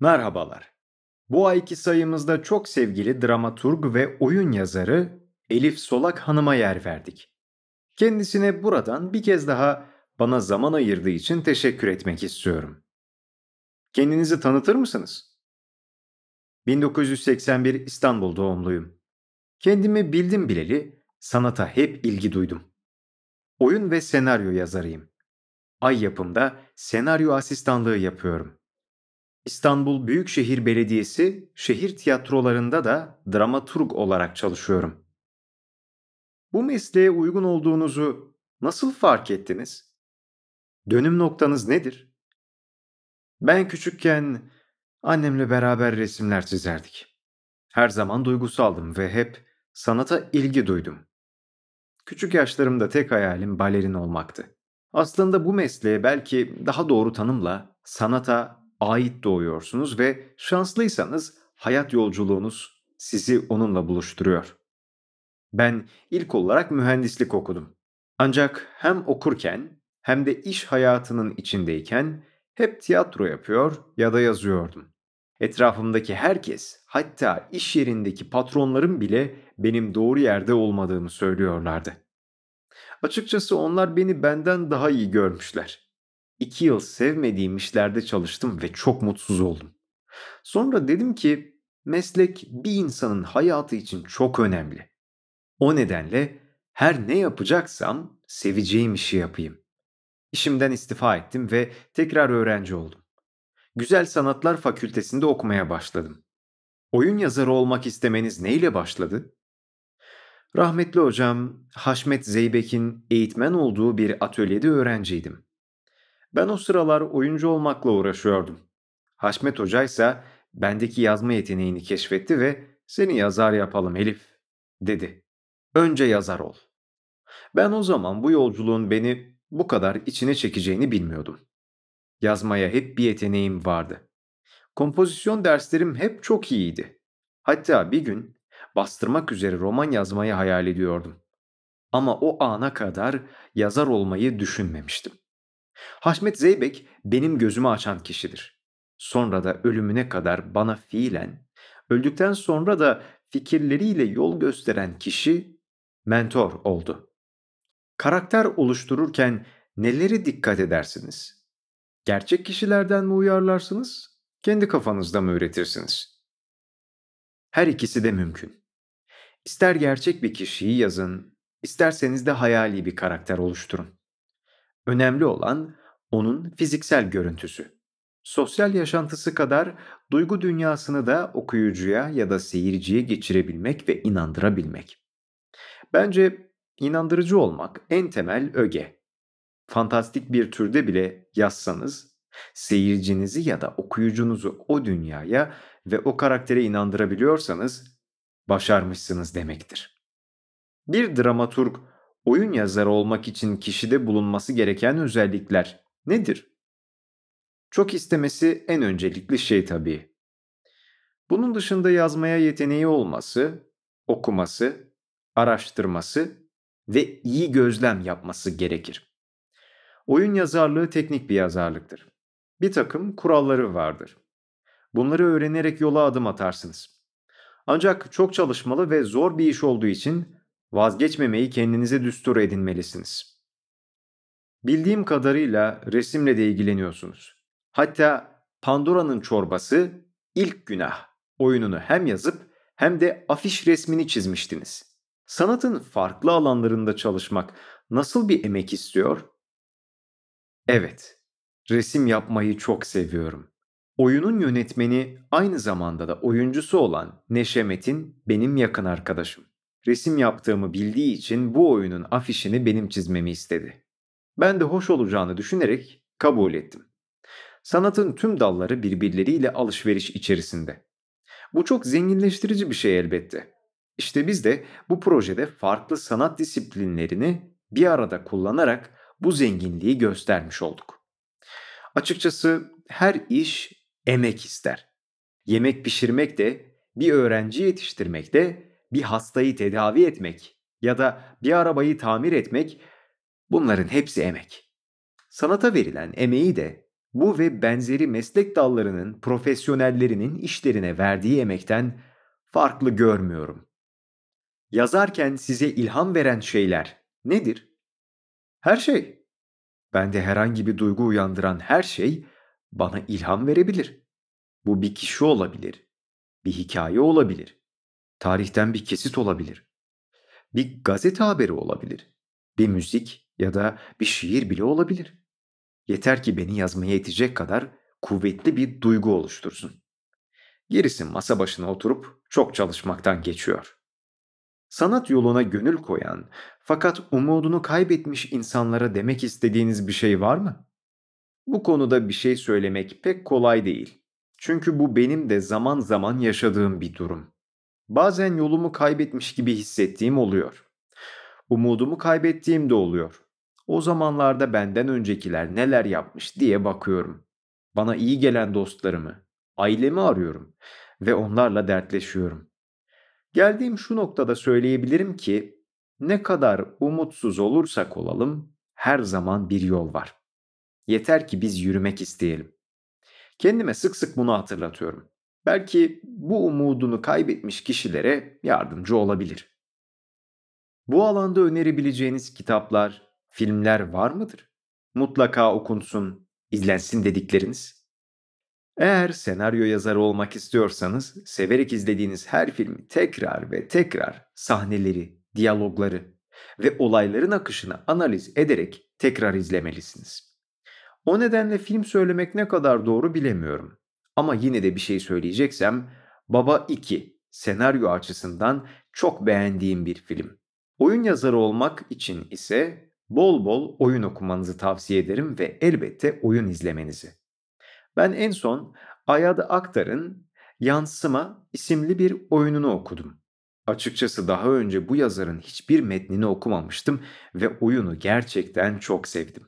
Merhabalar. Bu ayki sayımızda çok sevgili dramaturg ve oyun yazarı Elif Solak Hanım'a yer verdik. Kendisine buradan bir kez daha bana zaman ayırdığı için teşekkür etmek istiyorum. Kendinizi tanıtır mısınız? 1981 İstanbul doğumluyum. Kendimi bildim bileli sanata hep ilgi duydum. Oyun ve senaryo yazarıyım. Ay yapımda senaryo asistanlığı yapıyorum. İstanbul Büyükşehir Belediyesi şehir tiyatrolarında da dramaturg olarak çalışıyorum. Bu mesleğe uygun olduğunuzu nasıl fark ettiniz? Dönüm noktanız nedir? Ben küçükken annemle beraber resimler çizerdik. Her zaman duygusaldım ve hep sanata ilgi duydum. Küçük yaşlarımda tek hayalim balerin olmaktı. Aslında bu mesleğe belki daha doğru tanımla sanata ait doğuyorsunuz ve şanslıysanız hayat yolculuğunuz sizi onunla buluşturuyor. Ben ilk olarak mühendislik okudum. Ancak hem okurken hem de iş hayatının içindeyken hep tiyatro yapıyor ya da yazıyordum. Etrafımdaki herkes, hatta iş yerindeki patronlarım bile benim doğru yerde olmadığımı söylüyorlardı. Açıkçası onlar beni benden daha iyi görmüşler. İki yıl sevmediğim işlerde çalıştım ve çok mutsuz oldum. Sonra dedim ki meslek bir insanın hayatı için çok önemli. O nedenle her ne yapacaksam seveceğim işi yapayım. İşimden istifa ettim ve tekrar öğrenci oldum. Güzel Sanatlar Fakültesinde okumaya başladım. Oyun yazarı olmak istemeniz neyle başladı? Rahmetli hocam Haşmet Zeybek'in eğitmen olduğu bir atölyede öğrenciydim. Ben o sıralar oyuncu olmakla uğraşıyordum. Haşmet Hoca ise bendeki yazma yeteneğini keşfetti ve seni yazar yapalım Elif dedi. Önce yazar ol. Ben o zaman bu yolculuğun beni bu kadar içine çekeceğini bilmiyordum. Yazmaya hep bir yeteneğim vardı. Kompozisyon derslerim hep çok iyiydi. Hatta bir gün bastırmak üzere roman yazmayı hayal ediyordum. Ama o ana kadar yazar olmayı düşünmemiştim. Haşmet Zeybek benim gözümü açan kişidir. Sonra da ölümüne kadar bana fiilen, öldükten sonra da fikirleriyle yol gösteren kişi mentor oldu. Karakter oluştururken neleri dikkat edersiniz? Gerçek kişilerden mi uyarlarsınız? Kendi kafanızda mı üretirsiniz? Her ikisi de mümkün. İster gerçek bir kişiyi yazın, isterseniz de hayali bir karakter oluşturun. Önemli olan onun fiziksel görüntüsü. Sosyal yaşantısı kadar duygu dünyasını da okuyucuya ya da seyirciye geçirebilmek ve inandırabilmek. Bence inandırıcı olmak en temel öge. Fantastik bir türde bile yazsanız seyircinizi ya da okuyucunuzu o dünyaya ve o karaktere inandırabiliyorsanız başarmışsınız demektir. Bir dramaturg oyun yazarı olmak için kişide bulunması gereken özellikler nedir? Çok istemesi en öncelikli şey tabii. Bunun dışında yazmaya yeteneği olması, okuması, araştırması ve iyi gözlem yapması gerekir. Oyun yazarlığı teknik bir yazarlıktır. Bir takım kuralları vardır. Bunları öğrenerek yola adım atarsınız. Ancak çok çalışmalı ve zor bir iş olduğu için vazgeçmemeyi kendinize düstur edinmelisiniz. Bildiğim kadarıyla resimle de ilgileniyorsunuz. Hatta Pandora'nın çorbası ilk günah oyununu hem yazıp hem de afiş resmini çizmiştiniz. Sanatın farklı alanlarında çalışmak nasıl bir emek istiyor? Evet, resim yapmayı çok seviyorum. Oyunun yönetmeni aynı zamanda da oyuncusu olan Neşe Metin benim yakın arkadaşım. Resim yaptığımı bildiği için bu oyunun afişini benim çizmemi istedi. Ben de hoş olacağını düşünerek kabul ettim. Sanatın tüm dalları birbirleriyle alışveriş içerisinde. Bu çok zenginleştirici bir şey elbette. İşte biz de bu projede farklı sanat disiplinlerini bir arada kullanarak bu zenginliği göstermiş olduk. Açıkçası her iş emek ister. Yemek pişirmek de, bir öğrenci yetiştirmek de, bir hastayı tedavi etmek ya da bir arabayı tamir etmek bunların hepsi emek. Sanata verilen emeği de Bu ve benzeri meslek dallarının profesyonellerinin işlerine verdiği emekten farklı görmüyorum. Yazarken size ilham veren şeyler nedir? Her şey. Bende herhangi bir duygu uyandıran her şey bana ilham verebilir. Bu bir kişi olabilir, bir hikaye olabilir, tarihten bir kesit olabilir, bir gazete haberi olabilir, bir müzik ya da bir şiir bile olabilir. Yeter ki beni yazmaya itecek kadar kuvvetli bir duygu oluştursun. Gerisi masa başına oturup çok çalışmaktan geçiyor. Sanat yoluna gönül koyan fakat umudunu kaybetmiş insanlara demek istediğiniz bir şey var mı? Bu konuda bir şey söylemek pek kolay değil. Çünkü bu benim de zaman zaman yaşadığım bir durum. Bazen yolumu kaybetmiş gibi hissettiğim oluyor. Umudumu kaybettiğim de oluyor. O zamanlarda benden öncekiler neler yapmış diye bakıyorum. Bana iyi gelen dostlarımı, ailemi arıyorum ve onlarla dertleşiyorum. Geldiğim şu noktada söyleyebilirim ki ne kadar umutsuz olursak olalım her zaman bir yol var. Yeter ki biz yürümek isteyelim. Kendime sık sık bunu hatırlatıyorum. Belki bu umudunu kaybetmiş kişilere yardımcı olabilir. Bu alanda önerebileceğiniz kitaplar, filmler var mıdır? Mutlaka okunsun, izlensin dedikleriniz. Eğer senaryo yazarı olmak istiyorsanız severek izlediğiniz her filmi tekrar ve tekrar sahneleri, diyalogları ve olayların akışını analiz ederek tekrar izlemelisiniz. O nedenle film söylemek ne kadar doğru bilemiyorum. Ama yine de bir şey söyleyeceksem Baba 2 senaryo açısından çok beğendiğim bir film. Oyun yazarı olmak için ise bol bol oyun okumanızı tavsiye ederim ve elbette oyun izlemenizi. Ben en son Ayad Aktar'ın Yansıma isimli bir oyununu okudum. Açıkçası daha önce bu yazarın hiçbir metnini okumamıştım ve oyunu gerçekten çok sevdim.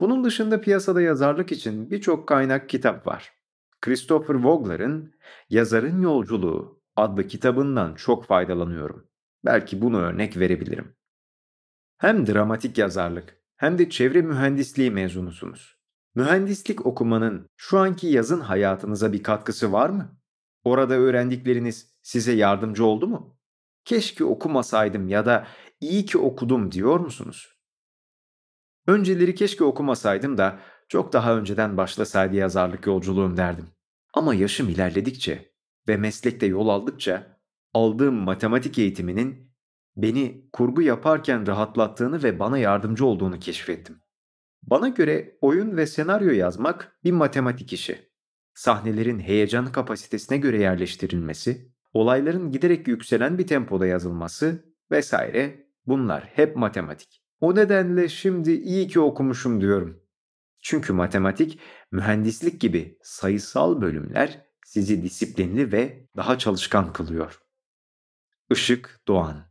Bunun dışında piyasada yazarlık için birçok kaynak kitap var. Christopher Vogler'ın Yazarın Yolculuğu adlı kitabından çok faydalanıyorum. Belki bunu örnek verebilirim. Hem dramatik yazarlık hem de çevre mühendisliği mezunusunuz. Mühendislik okumanın şu anki yazın hayatınıza bir katkısı var mı? Orada öğrendikleriniz size yardımcı oldu mu? Keşke okumasaydım ya da iyi ki okudum diyor musunuz? Önceleri keşke okumasaydım da çok daha önceden başlasaydı yazarlık yolculuğum derdim. Ama yaşım ilerledikçe ve meslekte yol aldıkça aldığım matematik eğitiminin beni kurgu yaparken rahatlattığını ve bana yardımcı olduğunu keşfettim. Bana göre oyun ve senaryo yazmak bir matematik işi. Sahnelerin heyecan kapasitesine göre yerleştirilmesi, olayların giderek yükselen bir tempoda yazılması vesaire bunlar hep matematik. O nedenle şimdi iyi ki okumuşum diyorum. Çünkü matematik, mühendislik gibi sayısal bölümler sizi disiplinli ve daha çalışkan kılıyor. Işık Doğan